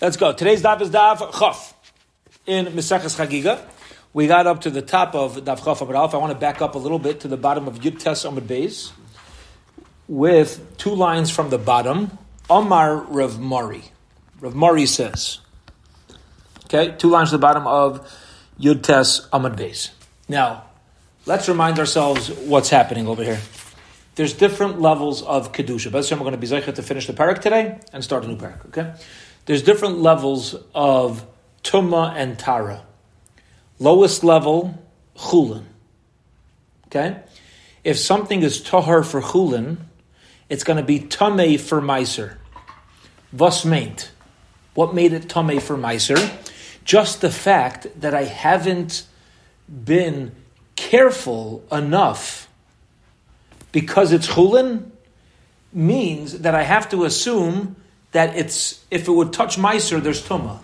Let's go. Today's daf is daf chaf in Meseches Chagiga. We got up to the top of daf chaf Amud Aleph. I want to back up a little bit to the bottom of Yud Tes Amud Beis with two lines from the bottom. Omar Rav Mari. Rav Mari says, okay, two lines to the bottom of Yud Tes Amud Beis. Now, let's remind ourselves what's happening over here. There's different levels of kedusha. But we're going to be zeichet to finish the parak today and start a new parak. Okay, there's different levels of tuma and tara. Lowest level chulin. Okay, if something is tahar for chulin, it's going to be tamei for meiser. Was meint? What made it tamei for meiser? Just the fact that I haven't been careful enough because it's chulin means that I have to assume that it's if it would touch meiser, there's tuma.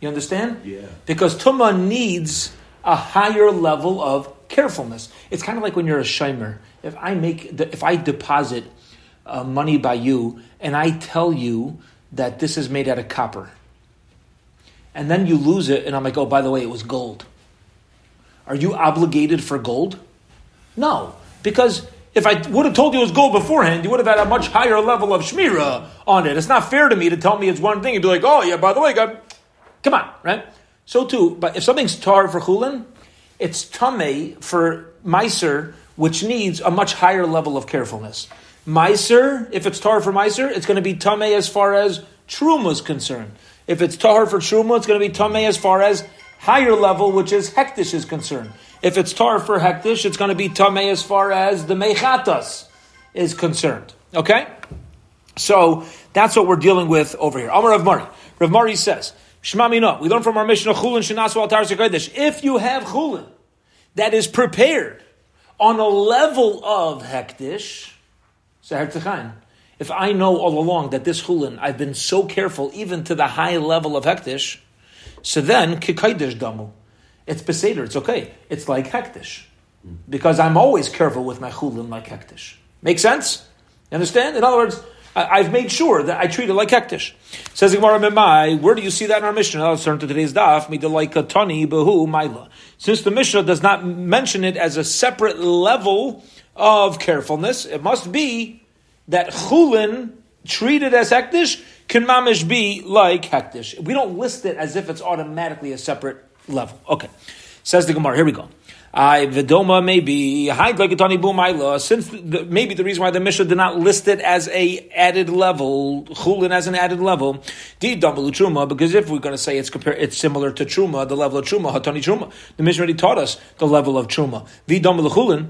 You understand? Yeah. Because tuma needs a higher level of carefulness. It's kind of like when you're a shimer. If I make, the, if I deposit uh, money by you, and I tell you that this is made out of copper, and then you lose it, and I'm like, oh, by the way, it was gold. Are you obligated for gold? No, because if I would have told you it was gold beforehand, you would have had a much higher level of shmira on it. It's not fair to me to tell me it's one thing and be like, oh yeah, by the way, God, come on, right? So too, but if something's tar for chulin, it's tame for meiser, which needs a much higher level of carefulness. Meiser, if it's tar for meiser, it's going to be tame as far as truma is concerned. If it's tar for truma, it's going to be tame as far as higher level, which is hektish is concerned. If it's tar for hektish, it's going to be tamei as far as the mechatas is concerned. Okay? So that's what we're dealing with over here. Amar Rav Mari. Rav Mari says, Shema Mina, we learn from our Mishnah Chulin Shinasu Al Tar If you have Chulin that is prepared on a level of hektish, so if I know all along that this Chulin, I've been so careful even to the high level of hektish, so then, kikaidish damu. It's beseder, it's okay. It's like hektish. Because I'm always careful with my chulin like hektish. Make sense? You understand? In other words, I, have made sure that I treat it like hektish. Says Gemara Memai, where do you see that in our Mishnah? Let's turn to today's daf. Tani behu maila. Since the Mishnah does not mention it as a separate level of carefulness, it must be that chulin treated as hektish can mamish be like hektish. We don't list it as if it's automatically a separate level. Okay. Says the Gemara. Here we go. I Vidoma maybe hide like a Tani Bumaila, since the, maybe the reason why the Mishnah did not list it as a added level, chulin as an added level, di truma, because if we're going to say it's compare, it's similar to truma, the level of truma, hatani truma, the Mishnah already taught us the level of truma. Vidom chulin,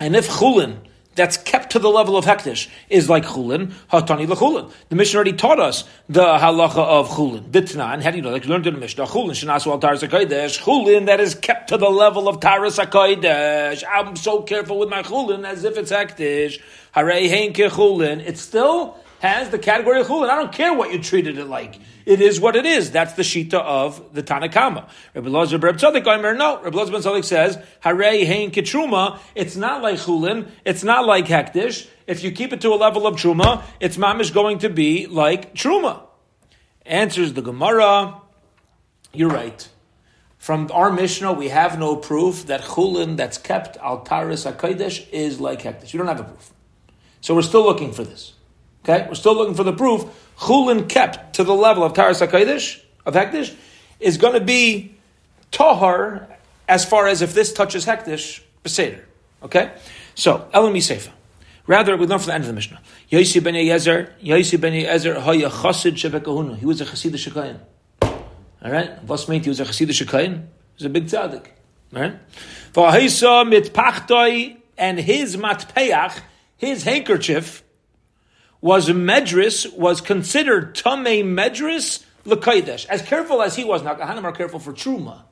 and if chulin that's kept to the level of hektish is like chulin, hatani lechulin. The Mishnah already taught us the halacha of chulin. Ditna, and how do you know? Like you learned in the Mishnah, chulin shenasu al taras chulin that is kept to the level of taras hakodesh. I'm so careful with my chulin as if it's hektish. Harei hein chulin. It's still has the category of chulin. I don't care what you treated it like. It is what it is. That's the shita of the Tanakama. Rabbi Lozer Reb Tzadok Omer, no. Rabbi Lozer Ben Tzadok says, Harei hein kitruma. It's not like chulin. It's not like hektish. If you keep it to a level of truma, it's mamish going to be like truma. Answers the Gemara. You're right. From our Mishnah, we have no proof that chulin that's kept al taris hakodesh is like hektish. We don't have a proof. So we're still looking for this. Okay, we're still looking for the proof. Chulin kept to the level of Taras HaKadosh, of Hektish, is going to be Tahar as far as if this touches Hektish, Beseder. Okay? So, Elam Seifa. Rather, we learn from the end of the Mishnah. Yosi ben Yezer, Yosi ben Yezer, Haya Chassid Shebekahunu. He was a Chassidish Shekayin. All right? Was meant he was a Chassidish Shekayin? He was a big tzaddik. All right? V'ahisa mit pachtoi, and his matpeach, his handkerchief, was medris, was considered tamei medris lekaidesh. As careful as he was, now Kahanim are careful for truma.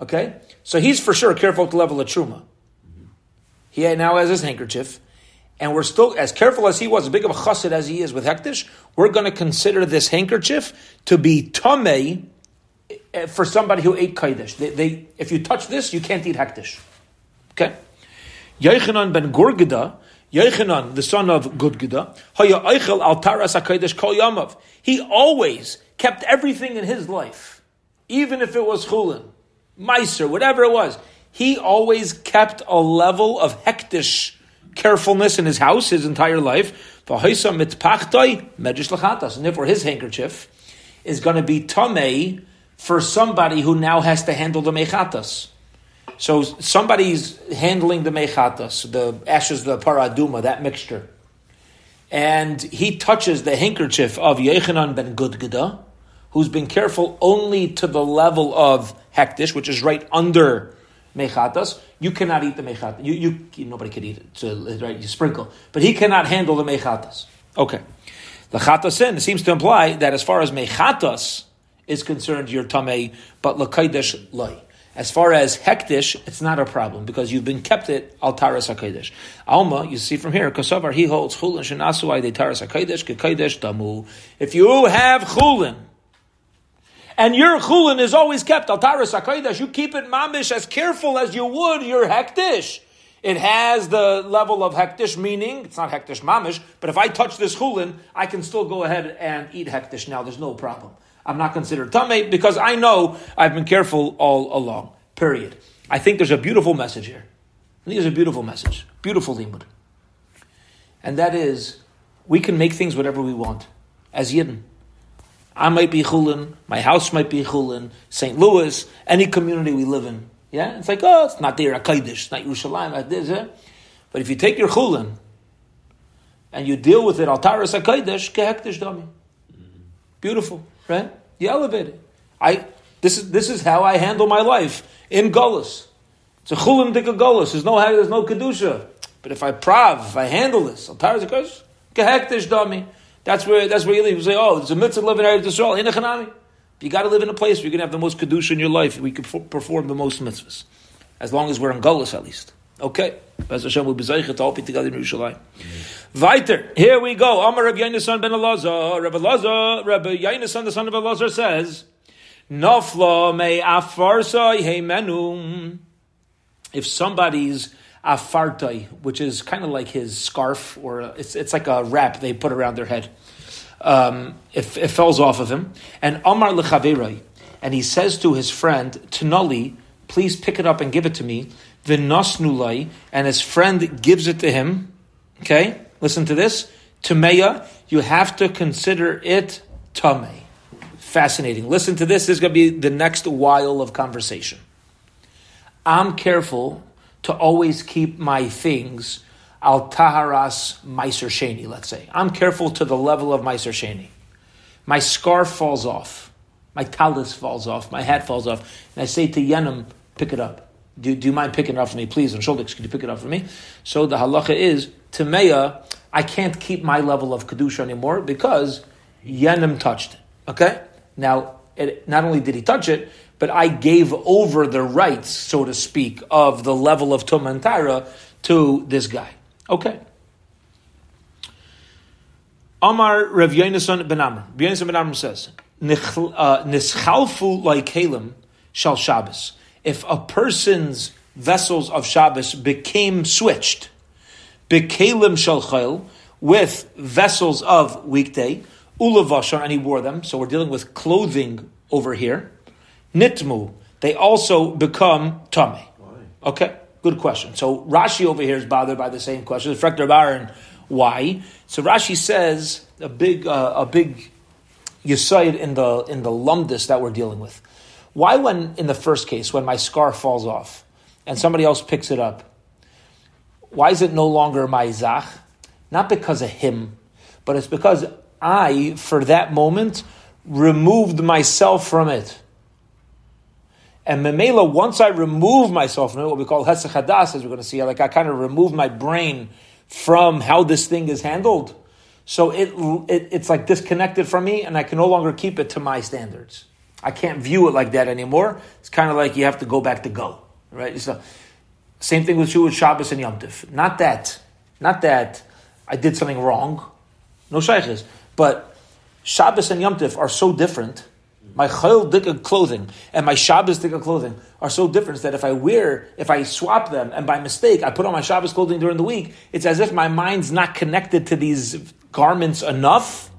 Okay? So he's for sure careful at the level of truma. He now has his handkerchief, and we're still, as careful as he was, as big of a chassid as he is with hektish, we're going to consider this handkerchief to be tamei eh, for somebody who ate kaidish. They, they, if you touch this, you can't eat hektish. Okay? Yochanan ben Gudgada Yechanan, the son of Gudgida, Haya Eichel al Taras Kol Yamav. He always kept everything in his life, even if it was Chulin, Meiser, whatever it was. He always kept a level of hektish carefulness in his house his entire life. And therefore his handkerchief is going to be tamei for somebody who now has to handle the mechatas. So somebody's handling the mechatas, the ashes, the paraduma, that mixture. And he touches the handkerchief of Yechanan ben Gudgada, who's been careful only to the level of hektish, which is right under mechatas. You cannot eat the mechatas. You, you, nobody can eat it. So, right, you sprinkle. But he cannot handle the mechatas. Okay. The chatasin seems to imply that as far as mechatas is concerned, you're tamei, but lakaidesh loy. As far as hektish, it's not a problem because you've been kept it al taras hakodesh. Alma, you see from here, kosavar he holds chulin shenasuai de taras hakodesh kekodesh damu. If you have chulin, and your chulin is always kept al taras hakodesh, you keep it mamish as careful as you would your hektish. It has the level of hektish, meaning it's not hektish mamish, but if I touch this chulin, I can still go ahead and eat hektish now. There's no problem. I'm not considered tame because I know I've been careful all along. Period. I think there's a beautiful message here. I think there's a beautiful message, beautiful limud, and that is we can make things whatever we want as yidden. I might be chulin, my house might be chulin, St. Louis, any community we live in. Yeah, it's like oh, it's not there, Akaidish, it's not Yerushalayim, like this. Eh? But if you take your chulin and you deal with it, altaris Akaidish, kehektish dami. Beautiful right? You elevate it. I this is this is how I handle my life in gullus. It's a chulim dika gullus. There's no there's no kedusha. But if I prav, if I handle this, I'll tire the Gehektish dami. That's where that's where you leave. You say, oh, there's a mitzvah living in Israel in a chanami. You got to live in a place where you're going to have the most kedusha in your life. We can perform the most mitzvahs, as long as we're in gullus at least. Okay, Bez Hashem will be zeichet to all be together in Yerushalayim. Weiter. Here we go. Amar Rabbi Yonasan ben Elazar. Rabbi Elazar, Rabbi Yonasan, the son of Elazar, says, Nafla me afarsa heimenu. If somebody's afartai, which is kind of like his scarf, or it's, it's like a wrap they put around their head, um, if it falls off of him, and Amar lechaverai, and he says to his friend, Tanali, please pick it up and give it to me, v'nosnulai, and his friend gives it to him, okay? Listen to this. Tameya, you have to consider it tame. Fascinating. Listen to this. This is going to be the next while of conversation. I'm careful to always keep my things al taharas meiser sheni, let's say. I'm careful to the level of meiser sheni. My scarf falls off. My talis falls off. My hat falls off. And I say to Yenim, pick it up. Do, do you mind picking it up for me, please? And Sholdik, could you pick it up for me? So the halacha is, Tameya, I can't keep my level of Kedusha anymore because Yenim touched it. Okay? Now, it, not only did he touch it, but I gave over the rights, so to speak, of the level of Tum and to this guy. Okay. Amar Rav Yonason ben Amr. Yonason ben Amr says, uh, Nischalfu like Kalim shall Shabbos if a person's vessels of Shabbos became switched, bekalim shalchayil, with vessels of weekday, ulavashar, and he wore them. So we're dealing with clothing over here. Nitmu, they also become tummy. Okay, good question. So Rashi over here is bothered by the same question. Frekter Baron, why? So Rashi says a big, uh, a big yisaid in the in the lumdis that we're dealing with. Why, when in the first case, when my scarf falls off and somebody else picks it up, why is it no longer my zach? Not because of him, but it's because I, for that moment, removed myself from it. And Memela, once I remove myself from it, what we call Hesach Hadas, as we're going to see, like I kind of remove my brain from how this thing is handled. So it, it, it's like disconnected from me, and I can no longer keep it to my standards. I can't view it like that anymore. It's kind of like you have to go back to go, right? So, same thing with Jewish Shabbos and Yom Tif. Not that, not that I did something wrong. No shaykhs. But Shabbos and Yom Tif are so different My chayil dika clothing and my Shabbos dika clothing are so different that if I wear, if I swap them and by mistake I put on my Shabbos clothing during the week, it's as if my mind's not connected to these garments enough.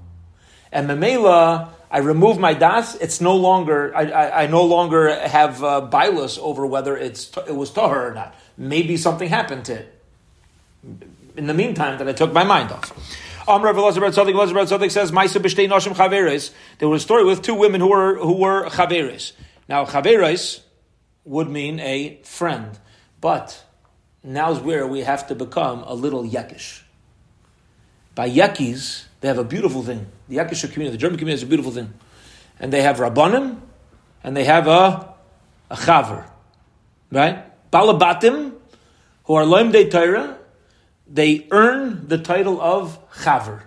And Mamela, I remove my das. It's no longer. I, I, I no longer have uh, bilus over whether it's it was tahor or not. Maybe something happened to it. In the meantime, that I took my mind off. Amr Elazar Tzaddik Elazar Tzaddik says, "Ma'isa b'shtei nashim chaveres." There was a story with two women who were who were chaveres. Now chaveres would mean a friend, but now's where we have to become a little yakish. By yakis, they have a beautiful thing. The yakish community, the German community, is a beautiful thing, and they have rabbanim, and they have a a chaver, right? Balabatim, who are loim de Torah, they earn the title of chaver.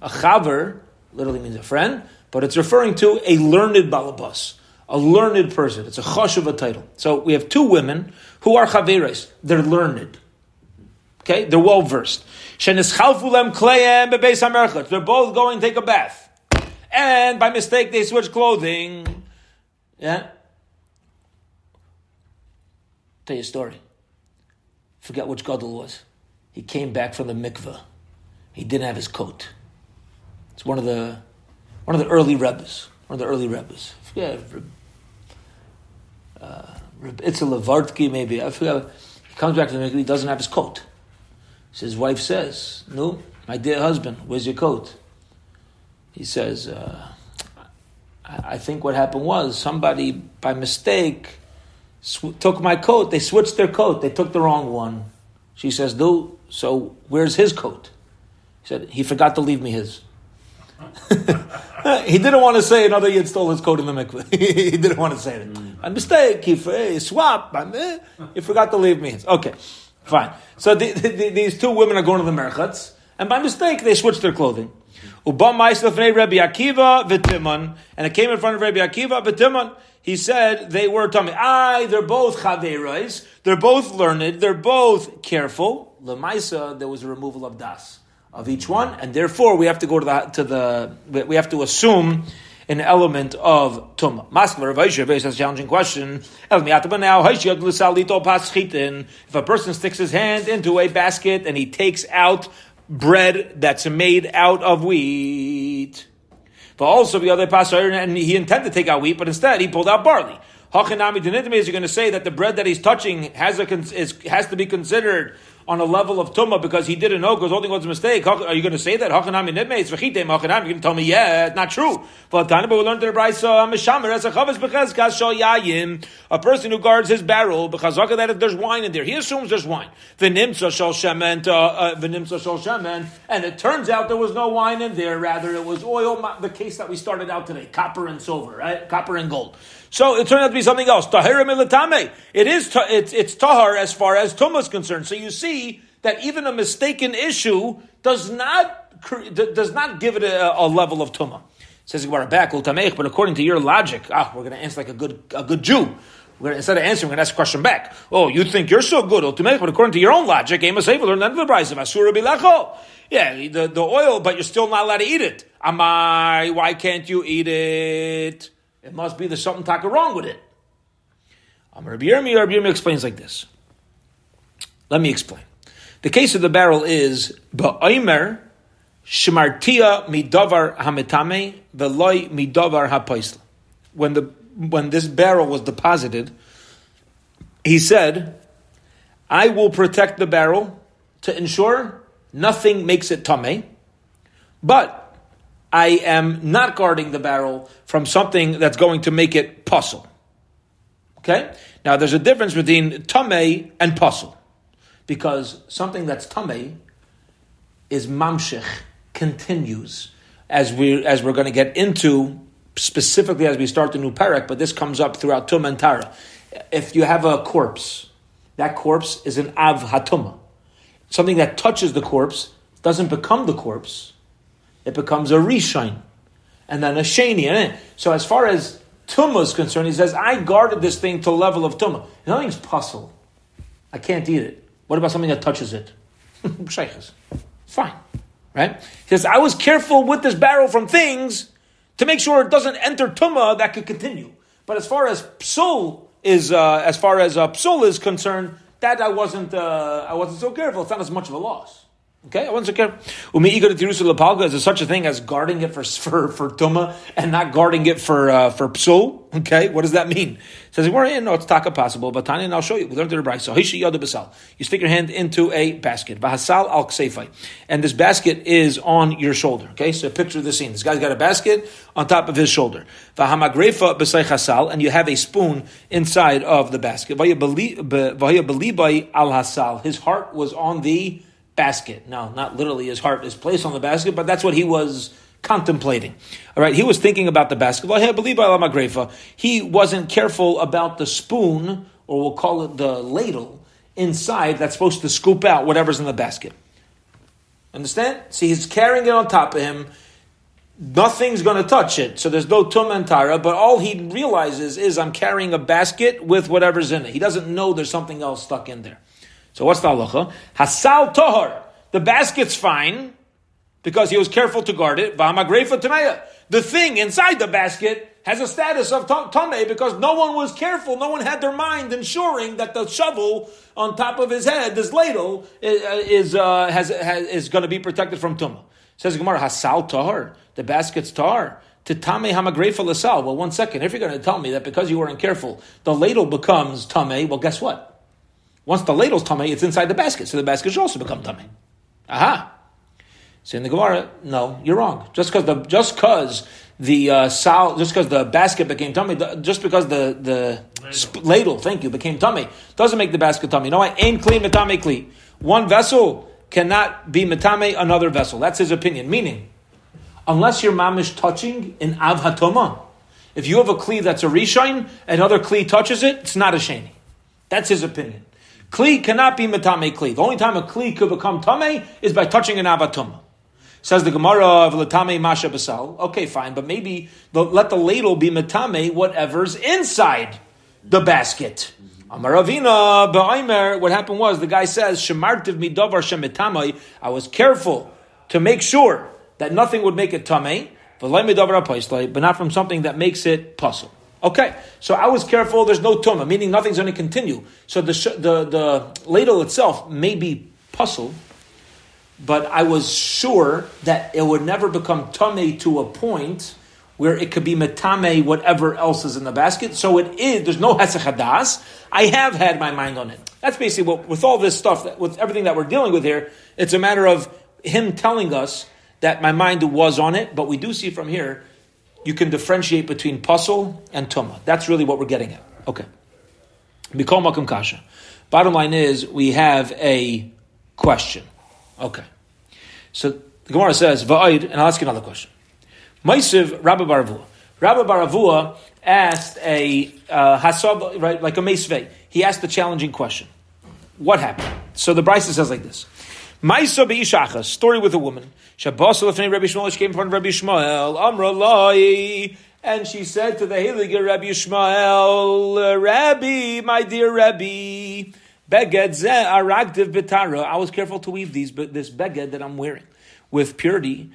A chaver literally means a friend, but it's referring to a learned balabas, a learned person. It's a chosh of a title. So we have two women who are chaveres. They're learned. Okay, they're well versed. They're both going to take a bath, and by mistake they switch clothing. Yeah. Tell you a story. Forget which gadol was. He came back from the mikveh. He didn't have his coat. It's one of the one of the early rebbes. One of the early rebbes. Yeah, uh, it's a Levartki maybe. I forget. He comes back to the mikveh. He doesn't have his coat. So his wife says, "No, my dear husband, where's your coat?" He says, uh, I think what happened was somebody by mistake sw- took my coat. They switched their coat. They took the wrong one. She says, "Do so. Where's his coat?" He said, "He forgot to leave me his." he didn't want to say another yid stole his coat in the mikveh. he didn't want to say it. By mistake, he, he swapped. He forgot to leave me his. Okay, fine. So the, the, these two women are going to the merchats, and by mistake they switched their clothing. Ubam Rabbi Akiva v'Timon, and it came in front of Rabbi Akiva v'Timon. He said they were tummy. Aye, they're both chaverais. They're both learned. They're both careful. Lemaisa, there was a removal of das of each one, and therefore we have to go to the to the we have to assume an element of tumah. Maskler Vaisha says a challenging question. If a person sticks his hand into a basket and he takes out bread that's made out of wheat. But also the other pastor, and he intended to take out wheat, but instead he pulled out barley. Hachanami is going to say that the bread that he's touching has a is, has to be considered on a level of tumah because he didn't know because holding was a mistake. Are you going to say that? Hachanami nidme is v'chitem hachanami. You're going to tell me, yeah, it's not true. But we learned in the brayso mishamer as a chavis bechazkas shal yayim, a person who guards his barrel because that if there's wine in there, he assumes there's wine. V'nimtza shal shemen, uh, uh, v'nimtza shal shemen, and it turns out there was no wine in there. Rather, it was oil. The case that we started out today, copper and silver, right? Copper and gold. So it turned out to be something else. Tahira militame. It is it's, it's tahar as far as tumah is concerned. So you see that even a mistaken issue does not does not give it a, a level of tumah. Says Gemara back but according to your logic, ah, we're going to answer like a good a good Jew. We're gonna, instead of answering, we're going to ask a question back. Oh, you think you're so good, but according to your own logic, Amos Sefer learned the price of Asura Bilacho. Yeah, the, the oil, but you're still not allowed to eat it. Am I? Why can't you eat it? It must be there's something taka wrong with it. Um, Rabbi Yirmi, Rabbi Yirmi explains like this. Let me explain. The case of the barrel is ba'omer shemartia midavar hametame veloy midavar hapaisla. When the when this barrel was deposited, he said, "I will protect the barrel to ensure nothing makes it tame, but I am not guarding the barrel from something that's going to make it puzzle. Okay? Now there's a difference between tame and puzzle. Because something that's tame is mamshech, continues, as we as we're going to get into specifically as we start the new parak, but this comes up throughout Tum and Tara. If you have a corpse, that corpse is an av hatuma. Something that touches the corpse doesn't become the corpse it becomes a rishine, and then a sheni. And so as far as tumah is concerned, he says, I guarded this thing to level of tumah. Nothing's puzzle. I can't eat it. What about something that touches it? Fine. Right? He says, I was careful with this barrel from things to make sure it doesn't enter tuma that could continue. But as far as psul is, uh, as far as uh, psul is concerned, that I wasn't, uh, I wasn't so careful. It's not as much of a loss. Okay, I wasn't so. Umi ego to tirusa lepalga. Is there such a thing as guarding it for for for tuma and not guarding it for uh, for psul? Okay, what does that mean? It says we're in. No, it's taka possible. But Tanya, and I'll show you. We learned it right. So hishi yada basal. You stick your hand into a basket. Bahasal al ksefai, and this basket is on your shoulder. Okay, so picture the scene. This guy's got a basket on top of his shoulder. Vahamagrefa b'say hasal, and you have a spoon inside of the basket. Vaya belibai al hasal. His heart was on the basket. Now, not literally his heart is placed on the basket, but that's what he was contemplating. All right, he was thinking about the basket. He wasn't careful about the spoon, or we'll call it the ladle, inside that's supposed to scoop out whatever's in the basket. Understand? See, he's carrying it on top of him. Nothing's going to touch it, so there's no tum and tara. But all he realizes is, I'm carrying a basket with whatever's in it. He doesn't know there's something else stuck in there. So what's the halacha? Hasal tohar. The basket's fine because he was careful to guard it. V'hamagrefa tameya. The thing inside the basket has a status of tame because no one was careful. No one had their mind ensuring that the shovel on top of his head, this ladle, is uh, has, has, is going to be protected from tumah. Says Gemara, hasal tahar. The basket's tahar. To tame hamagrefa lasal. Well, one second. If you're going to tell me that because you weren't careful, the ladle becomes tame, well, guess what? Once the ladle's tummy, it's inside the basket, so the basket should also become tummy. Aha. So in the Gemara, no, you're wrong. Just because the just because the uh, just because the basket became tummy, just because the the ladle. Sp- ladle, thank you, became tummy, doesn't make the basket tummy. No, I ain't clean metame kli. One vessel cannot be metame another vessel. That's his opinion. Meaning, unless your mamish touching in av hatoma, if you have a kli that's a rishine, another kli touches it, it's not a sheni. That's his opinion. Kli cannot be metame kli. The only time a kli could become tame is by touching an avatuma. Says the Gemara of latame masha basal. Okay, fine, but maybe the, let the ladle be metame whatever's inside the basket. Amaravina ba'aimer. What happened was the guy says shemartiv midavar shemetamai. I was careful to make sure that nothing would make it tame, but not from something that makes it puzzle. Okay, so I was careful. There's no tuma, meaning nothing's going to continue. So the the the ladle itself may be puzzle, but I was sure that it would never become tame to a point where it could be metame whatever else is in the basket. So it is. There's no hesachadas. I have had my mind on it. That's basically what with all this stuff, with everything that we're dealing with here. It's a matter of him telling us that my mind was on it. But we do see from here you can differentiate between puzzle and tuma. That's really what we're getting at. Okay. Mikol makom kasha. Bottom line is we have a question. Okay. So the Gemara says, Va'id, and I'll ask you another question. Maisiv Rabbi Baravua. Rabbi Baravua asked a uh, hasab, right, like a meisvei. He asked a challenging question. What happened? So the Brisa says like this. Maisa be'ishacha, story with a woman. Shabbos lefnei Rabbi Shmuel, she came in front of Rabbi Shmuel, Amra and she said to the Heilige Rabbi Shmuel, Rabbi, my dear Rabbi, beged zeh aragtiv betara. I was careful to weave these, but this beged that I'm wearing with purity,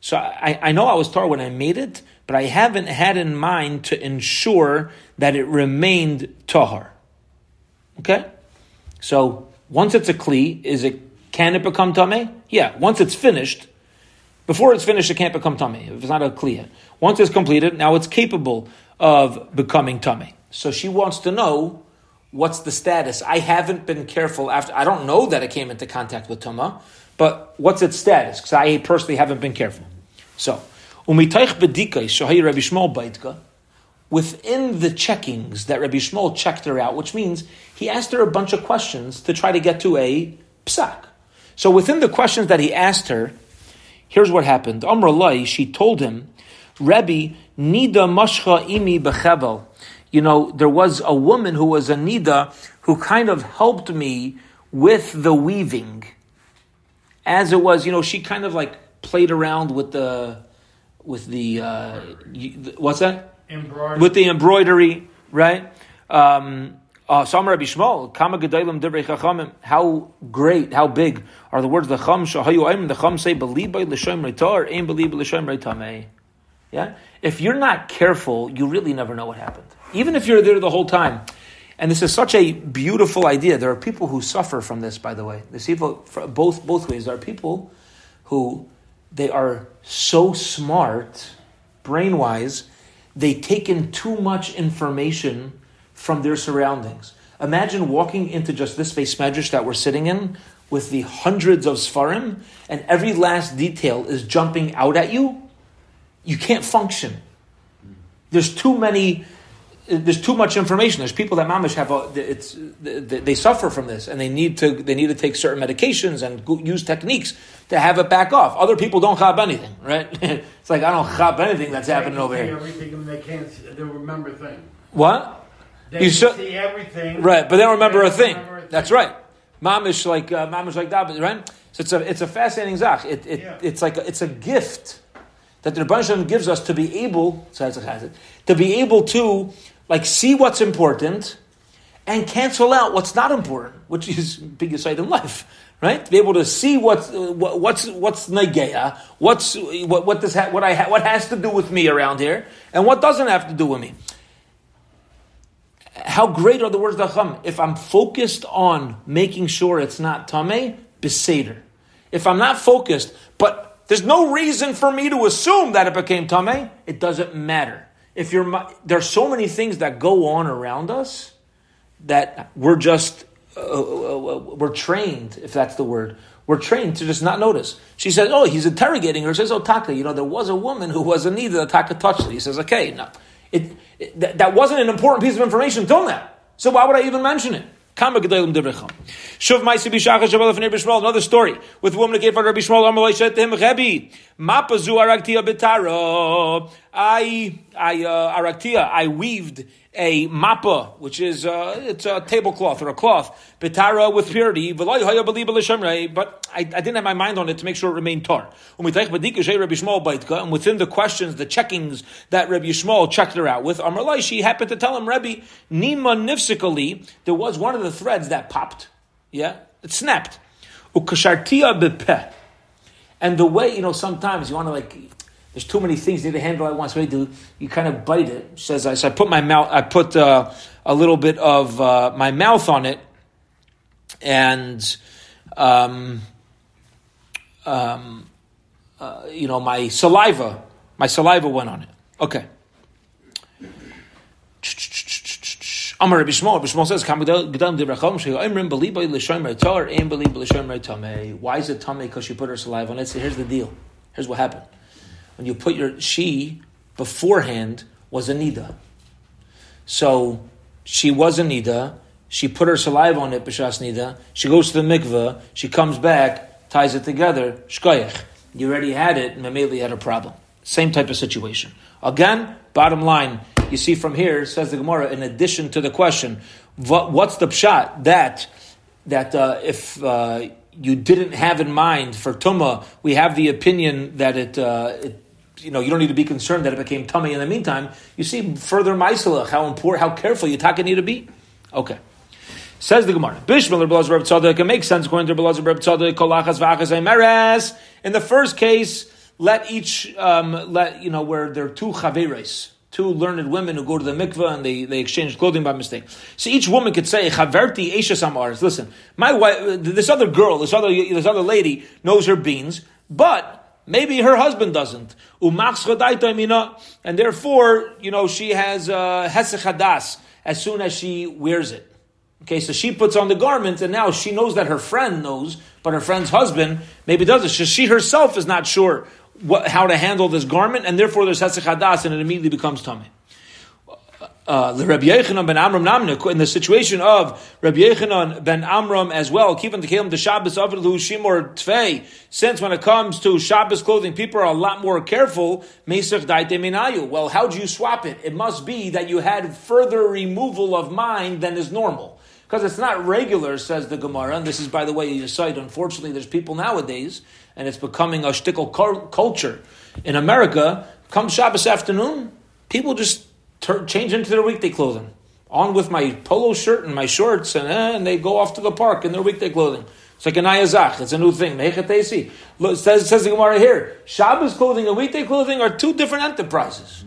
so I, I know I was taught when I made it, but I haven't had in mind to ensure that it remained tahar. Okay? So once it's a kli, is it can it become tame? Yeah. Once it's finished, before it's finished, it can't become tame if it's not a kli. Once it's completed, now it's capable of becoming tame. So she wants to know what's the status. I haven't been careful after. I don't know that it came into contact with tuma, but what's its status? Because I personally haven't been careful. So, umitaych bedikai shahay Rabbi Shmuel baitka within the checkings that Rabbi Shmuel checked her out, which means he asked her a bunch of questions to try to get to a psak. So within the questions that he asked her, here's what happened. Amrullah, she told him, Rabbi, Nida Mashcha Imi Bechevel. You know, there was a woman who was a Nida who kind of helped me with the weaving. As it was, you know, she kind of like played around with the, with the, uh, what's that? Embroidery. With the embroidery, right? Um, Uh, Rabbi Shmuel, Kama Gedalim Chachamim. How great, how big are the words the Chum Shahayu Aim? The Chum say, "Believe by l'shem reitar, aim believe l'shem reitamei." Yeah, if you're not careful, you really never know what happened. Even if you're there the whole time. And this is such a beautiful idea. There are people who suffer from this, by the way. There's people both both ways. There are people who they are so smart, brain wise, they take in too much information from their surroundings. Imagine walking into just this space medrash that we're sitting in with the hundreds of Sfarim, and every last detail is jumping out at you. You can't function. There's too many there's too much information. There's people that mamish have a, it's they suffer from this, and they need to they need to take certain medications and use techniques to have it back off. Other people don't have anything, right? it's like I don't have anything that's happening over here. Everything and they can't they remember things. What? They you should, see everything, right? But they don't remember, they a, thing. remember a, thing. That's right. Mamish like uh, mamish like that, right? So it's a it's a fascinating zach. It, it yeah. it's like a, it's a gift that the Rebbe gives us to be able to be able to like see what's important and cancel out what's not important, which is biggest sight in life, right? To be able to see what's uh, what, what's what's negeya, what's what what does ha- what I ha- what has to do with me around here, and what doesn't have to do with me. How great are the words of Chacham? If I'm focused on making sure it's not tameh, beseder. If I'm not focused, but there's no reason for me to assume that it became tameh, it doesn't matter if you're there's so many things that go on around us that we're just uh, uh, uh, we're trained, if that's the word. We're trained to just not notice. She says, "Oh, he's interrogating her." She says, "Oh, Taka, you know, there was a woman who was in need that Taka touched it." He says, "Okay, no, it, it that, that wasn't an important piece of information until now. So why would I even mention it?" Another story with a woman gave her Rabbi Shmuel. I, I, uh, araktia, I weaved a mappa, which is uh, it's a tablecloth or a cloth, betara with purity. But I, I, didn't have my mind on it to make sure it remained tar. And within the questions, the checkings that Rabbi Yishmael checked her out with, Amrlai, she happened to tell him, Rabbi, Nima nifsikali, there was one of the threads that popped. Yeah, it snapped. And the way, you know, sometimes you want to like there's too many things you need to handle at once. What do you do? You kind of bite it. Says, I, so I put my mouth, I put uh, a little bit of uh, my mouth on it, and um, um, uh, you know, my saliva, my saliva went on it. Okay. Amar Rabbi Shmuel, Rabbi Shmuel says, "Kam gedam divrachom she'oimrim beliboy l'shomer tar, aim beliboy l'shomer tamei." Why is it tamei? Because she put her saliva on it. So here's the deal. Here's what happened when you put your she beforehand was a nida. So she was a nida. She put her saliva on it, b'shas nida. She goes to the mikveh. She comes back, ties it together. Shkoyach. You already had it, immediately had a problem. Same type of situation. Again, bottom line, you see from here, says the Gemara, in addition to the question, what, what's the pshat that that uh, if uh, you didn't have in mind for tuma, we have the opinion that it, uh, it you know, you don't need to be concerned that it became tummy in the meantime. You see further Maisalach, how important, how careful you taka need to be. Okay. Says the Gemara, Bishmel Rebbe Reb Tzadok, it makes sense according to Rebbe Reb Tzadok, Kolachas V'achas Meres. In the first case, let each, um, let, you know, where there are two chaveres, two learned women who go to the mikveh and they, they exchange clothing by mistake. So each woman could say, Chaverti Esha Samars, listen, my wife, this other girl, this other, this other lady knows her beans, but Maybe her husband doesn't. And therefore, you know, she has uh, hesech as soon as she wears it. Okay, so she puts on the garment, and now she knows that her friend knows, but her friend's husband maybe doesn't. So she herself is not sure what, how to handle this garment, and therefore there's hesech and it immediately becomes tummy uh, Rabbi Yechanan ben Amram Namna in the situation of Rabbi Yechanan ben Amram as well. Keeping the the Shabbos. Since when it comes to Shabbos clothing, people are a lot more careful. Daite Minayu. Well, how do you swap it? It must be that you had further removal of mind than is normal. Because it's not regular, says the Gemara, and this is, by the way, a site. Unfortunately, there's people nowadays, and it's becoming a shtickle culture in America. Come Shabbos afternoon, people just change into their weekday clothing. on with my polo shirt and my shorts, and, eh, and they go off to the park in their weekday clothing. It's like an ayazach. It's a new thing. It says, says the Gemara here. Shabbos clothing and weekday clothing are two different enterprises.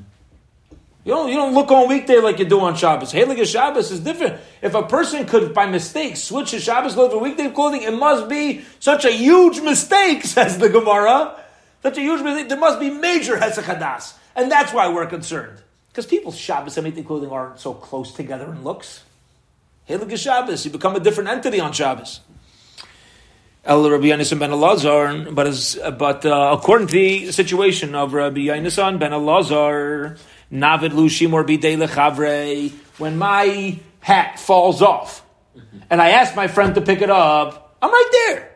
You don't, you don't look on weekday like you do on Shabbos. Heilige Shabbos is different. If a person could, by mistake, switch his Shabbos clothing for weekday clothing, it must be such a huge mistake, says the Gemara. Such a huge mistake. There must be major Hesachadas. And that's why we're concerned. Because people's Shabbos and clothing aren't so close together in looks. Heilige Shabbos, you become a different entity on Shabbos. El Rabbi Yonasan ben Elazar, but as, but uh, according to the situation of Rabbi Yonasan ben Elazar, Navid Lushimor bidei lechavre, when my hat falls off, and I ask my friend to pick it up, I'm right there.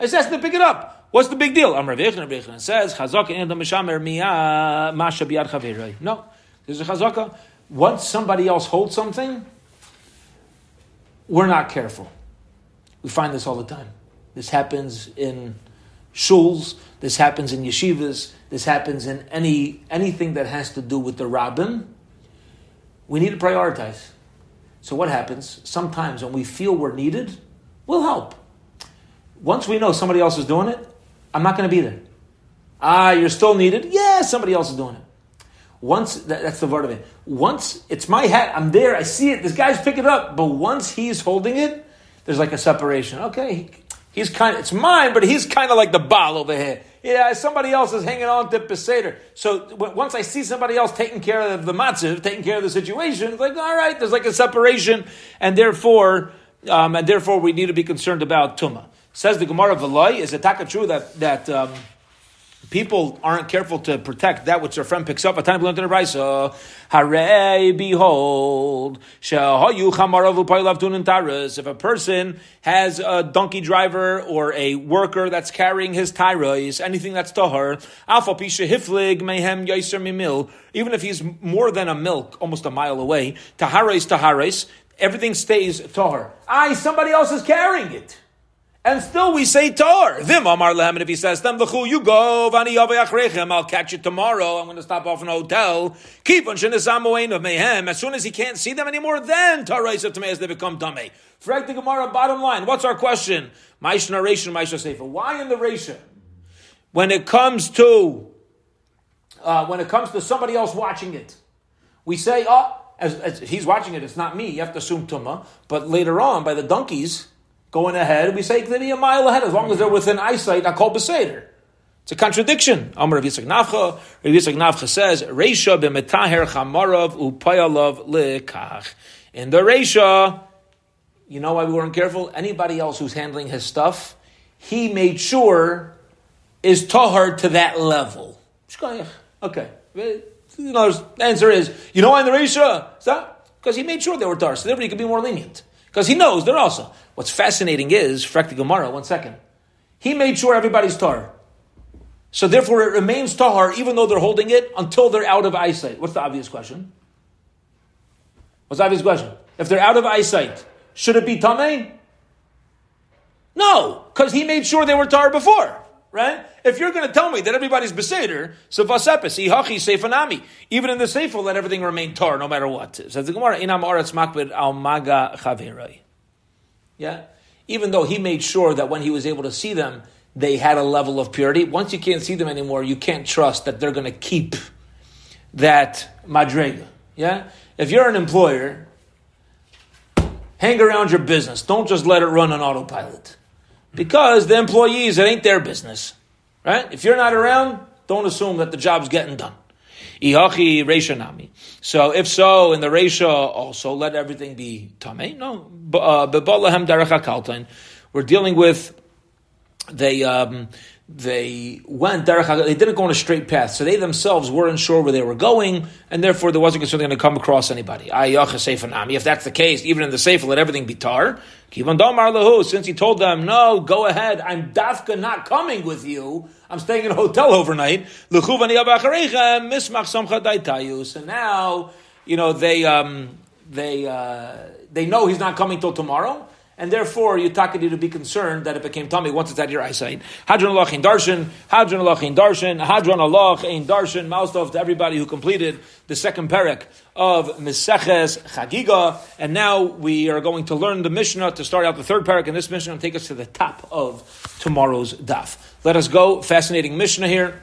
I just ask him to pick it up. What's the big deal? Yechon, Rav Yechon says, Chazaka in the Mishamer miya masha biyad. No, there's a chazaka. Once somebody else holds something, we're not careful. We find this all the time. This happens in shuls. This happens in yeshivas. This happens in any anything that has to do with the rabbin. We need to prioritize. So what happens? Sometimes when we feel we're needed, we'll help. Once we know somebody else is doing it, I'm not going to be there. Ah, you're still needed. Yeah, somebody else is doing it. Once that, that's the word of it. Once it's my hat, I'm there. I see it. This guy's picking it up. But once he's holding it, there's like a separation. Okay, he's kind. Of, it's mine, but he's kind of like the ball over here. Yeah, somebody else is hanging on to the Peseder. So once I see somebody else taking care of the matziv, taking care of the situation, it's like all right, there's like a separation, and therefore, um, and therefore, we need to be concerned about tuma. Says the Gemara of Veloy, is it taka true that that um, people aren't careful to protect that which their friend picks up? A time learned in the Hare, behold, if a person has a donkey driver or a worker that's carrying his tyros, anything that's tahar, alpha pisha hiflig mehem yaiser mimil, even if he's more than a milk, almost a mile away, tahares tahares, everything stays tahar. I somebody else is carrying it. And still we say tar. Vim Amar Lehem, and if he says, them v'chu, you go, vani yavayachrechem, I'll catch you tomorrow, I'm going to stop off in a hotel. Keep on shenesamoen of mehem. As soon as he can't see them anymore, then tarais of as they become tummy. Frag the Gemara, bottom line, what's our question? Maish narration, Maish Sefer. Why in the Resha? When it comes to, uh, when it comes to somebody else watching it, we say, oh, as, as he's watching it, it's not me, you have to assume tumma, but later on, by the donkeys, going ahead, we say be a mile ahead as long as they're within eyesight. I call beseder. It's a contradiction. Amar Rav Yitzchak Nafcha. Rav Yitzchak Nafcha says, Reisha b'metaher chamarav upayalav lekach. In the Reisha, you know why we weren't careful? Anybody else who's handling his stuff, he made sure is tahar to that level. Okay. You know, the answer is, you know why in the Reisha? Because he made sure they were tahar, so he could be more lenient. Because he knows they're also. What's fascinating is, Frekti Gemara, one second. He made sure everybody's tar. So therefore it remains tahar even though they're holding it until they're out of eyesight. What's the obvious question? What's the obvious question? If they're out of eyesight, should it be tameh? No, because he made sure they were tar before, right? If you're going to tell me that everybody's beseder, so vasepes, ihachi seifanami. Even in the sefer, let everything remain tar no matter what. Says the Gemara, inam aretz makbid al maga chaverai. Yeah? Even though he made sure that when he was able to see them, they had a level of purity. Once you can't see them anymore, you can't trust that they're going to keep that madrega. Yeah? If you're an employer, hang around your business. Don't just let it run on autopilot. Because the employees, it ain't their business. Right? If you're not around, don't assume that the job's getting done. Ihachi Reisha. So if so, in the Reisha also let everything be Tameh. No. Bebalahem Derech. We're dealing with they um, they went derech. They didn't go on a straight path, so they themselves weren't sure where they were going, and therefore there wasn't going to come across anybody. If that's the case, even in the sefer, let everything be tar. Since he told them, no, go ahead, I'm dafka not coming with you. I'm staying in a hotel overnight. So now, you know, they um, they uh, they know he's not coming till tomorrow and therefore you need to be concerned that it became tummy once it's at your eyesight. Hadron Allah in darshan, hadron Allah in darshan, hadron Allah in darshan. Maustov to everybody who completed the second parak of Meseches Chagiga, and now we are going to learn the Mishnah to start out the third parak in this Mishnah and take us to the top of tomorrow's daf. Let us go. Fascinating Mishnah here.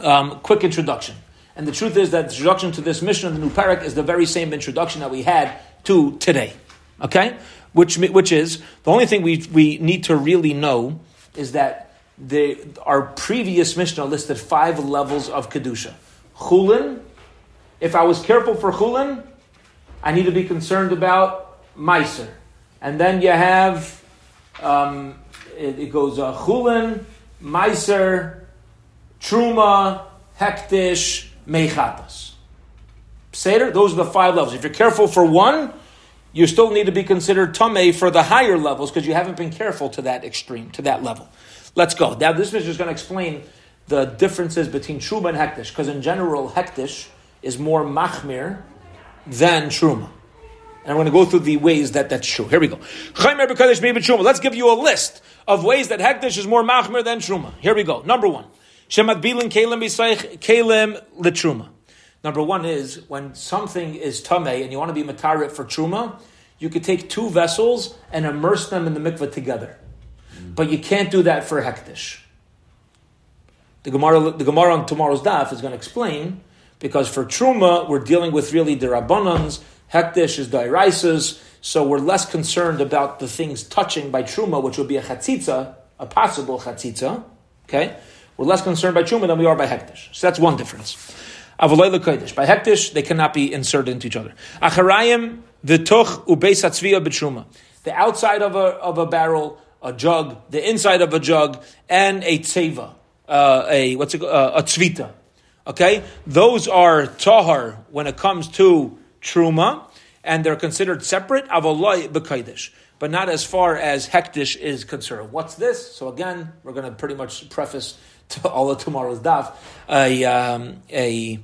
Um, quick introduction. And the truth is that the introduction to this Mishnah, the new parak, is the very same introduction that we had to today. Okay? Which, which is, the only thing we, we need to really know is that the, our previous Mishnah listed five levels of Kedusha. Chulin, if I was careful for Chulin, I need to be concerned about Meiser. And then you have, um, it, it, goes uh, Chulin, Meiser, Truma, Hektish, Mechatas. Seder, those are the five levels. If you're careful for one, you still need to be considered tame for the higher levels because you haven't been careful to that extreme, to that level. Let's go. Now, this is just going to explain the differences between truma and hektish, because in general, hektish is more machmir than truma. And I'm going to go through the ways that that's true. Here we go. Let's give you a list of ways that hektish is more machmir than truma. Here we go. Number one. Shemat bilin kelim kelim litruma. Number one is when something is tameh and you want to be matarit for truma, you could take two vessels and immerse them in the mikveh together. Mm. But you can't do that for hektish. The Gemara, the Gemara on tomorrow's daf is going to explain because for truma we're dealing with really the rabbanans, hektish is dairaisas, so we're less concerned about the things touching by truma, which would be a chatzitza, a possible chatzitza. Okay, we're less concerned by truma than we are by hektish. So that's one difference. Avaloi lekodesh. By hektish, they cannot be inserted into each other. Acharayim v'tuch ubeis. The outside of a, of a barrel, a jug, the inside of a jug, and a tseva, uh, a what's it, uh, a tzvita. Okay, those are tahar when it comes to truma, and they're considered separate. Avaloi b'kodesh but not as far as hektish is concerned. What's this? So again, we're going to pretty much preface to all of tomorrow's daf a um, a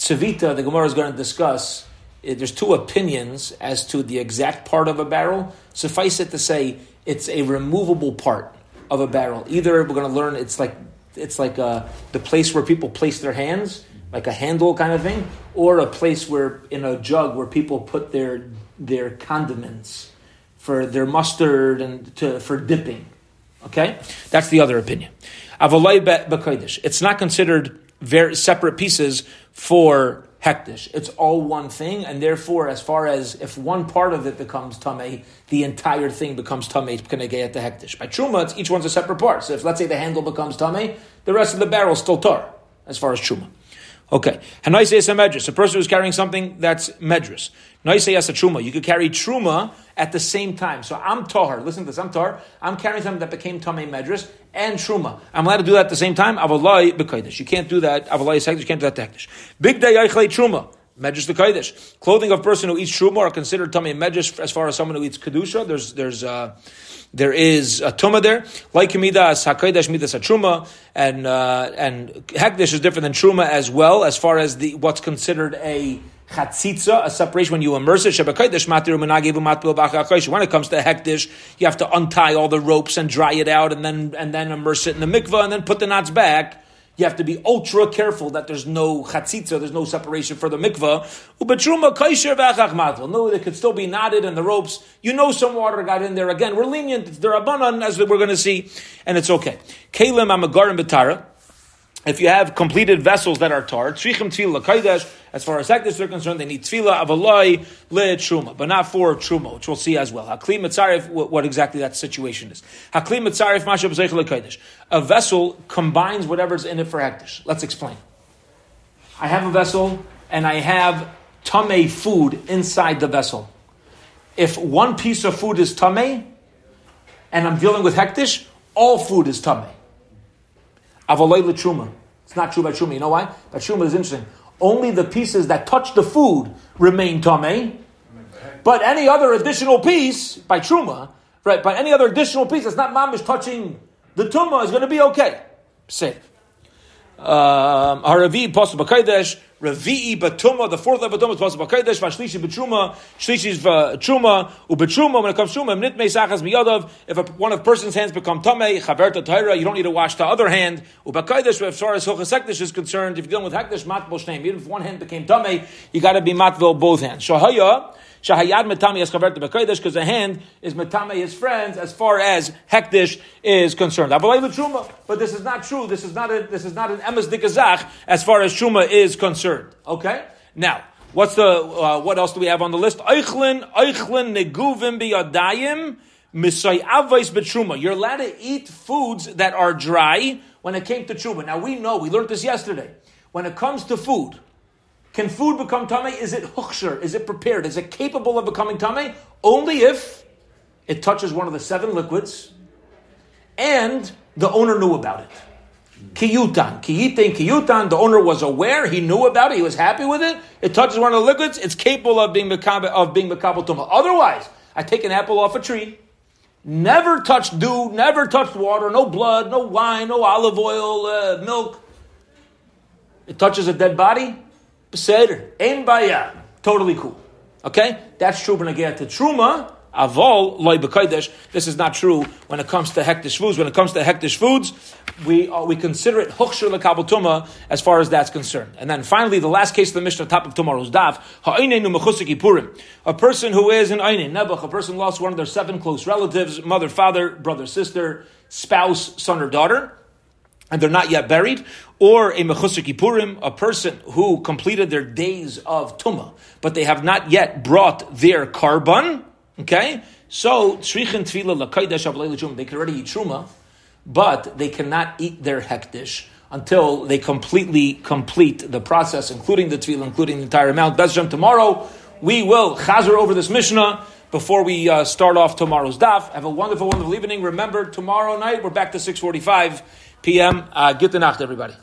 tzavita. The Gemara is going to discuss. Eh, there's two opinions as to the exact part of a barrel. Suffice it to say, it's a removable part of a barrel. Either we're going to learn it's like it's like uh, the place where people place their hands, like a handle kind of thing, or a place where in a jug where people put their their condiments for their mustard and to, for dipping. Okay, that's the other opinion. It's not considered very separate pieces for hektish. It's all one thing, and therefore, as far as if one part of it becomes tamei, the entire thing becomes tamei at the hektish. By truma, each one's a separate part. So if let's say the handle becomes tamei, the rest of the barrel still tar, as far as truma. Okay. Hanaise is a medrus. A person who's carrying something that's medrus. Naise is a truma. You could carry truma at the same time. So I'm tahar. Listen to this. I'm tahar. I'm carrying something that became tamei medrus and truma. I'm allowed to do that at the same time. Avalai b'kaidish. You can't do that. Avalai is You can't do that to Big day yichlei truma. Medrash the Kaidish. Clothing of person who eats truma are considered tummy medrash as far as someone who eats kedusha. There's there's uh, there is a tuma there. Like midas hakaidash midas truma, and uh, and hekdesh is different than truma as well as far as the what's considered a chatzitza, a separation when you immerse it. When it comes to hektish, you have to untie all the ropes and dry it out, and then and then immerse it in the mikvah, and then put the knots back. You have to be ultra careful that there's no chatzitza, there's no separation for the mikvah. No, it could still be knotted and the ropes. You know some water got in there. Again, we're lenient. It's the rabbanon, as we're going to see, and it's okay. Kalim amagarim betara. If you have completed vessels that are tar, tzrichim tefillah. As far as hektish are concerned, they need tefillah avaloi le truma, but not for truma, which we'll see as well. Hakli mitzarif, what exactly that situation is. Hakli mitzarif mashab zeichel. A vessel combines whatever's in it for hektish. Let's explain. I have a vessel and I have tame food inside the vessel. If one piece of food is tame and I'm dealing with hektish, all food is tame. Avalei truma. It's not true by truma. You know why? By truma is interesting. Only the pieces that touch the food remain tame. But any other additional piece by truma, right? By any other additional piece that's not mamish touching the tumah is going to be okay. Safe. Um, Haravi, Apostle Revi'i batuma, the fourth level batuma is possible b'kodesh, v'ashlishi b'truma, shlishi is truma, u'b'truma, when it comes to truma, nitmei sachas miyadav, if a, one of the person's hands become tamei, chaverta tahira, you don't need to wash the other hand, u'b'kodesh, as far as hilchas is concerned, if you're dealing with hekdesh, matbol shneim, even if one hand became tamei, you got to be matvil both hands. Shahaya, Shahayad metami es chaverta b'kodesh, because the hand is metame his friends as far as hekdesh is concerned. But this is not true. This is not a, this is not an emes dikazach as far as truma is concerned. Okay? Now, what's the, uh, what else do we have on the list? Eichlin, eichlin neguvim biyadayim, misay avais betruma. You're allowed to eat foods that are dry when it came to truma. Now we know, we learned this yesterday. When it comes to food, can food become tame? Is it huksher? Is it prepared? Is it capable of becoming tame? Only if it touches one of the seven liquids and the owner knew about it. Kiyutan, kiyitin, kiyutan. The owner was aware. He knew about it. He was happy with it. It touches one of the liquids. It's capable of being mekabe, of being mekabel tuma. Otherwise, I take an apple off a tree. Never touched dew. Never touched water. No blood. No wine. No olive oil. Uh, milk. It touches a dead body. Beseder. Ain baya. Totally cool. Okay, that's true I get to truma. Avol loy b'kodesh. This is not true when it comes to hektish foods. When it comes to hektish foods, we uh, we consider it huksher lekabel as far as that's concerned. And then finally, the last case of the Mishnah, top of tomorrow's daf, purim. A person who is an einin nebuch, a person who lost one of their seven close relatives, mother, father, brother, sister, spouse, son, or daughter and they're not yet buried, or a mechusik purim, a person who completed their days of tuma, but they have not yet brought their korban, Okay? So, Tzrichin Tfila Lakaidesh they can already eat Truma, but they cannot eat their Hektish until they completely complete the process, including the Tfila, including the entire amount. That's Bezram tomorrow, we will chazer over this Mishnah before we uh, start off tomorrow's daf. Have a wonderful, wonderful evening. Remember, tomorrow night we're back to 6.45 p.m. Uh, get the nacht, everybody.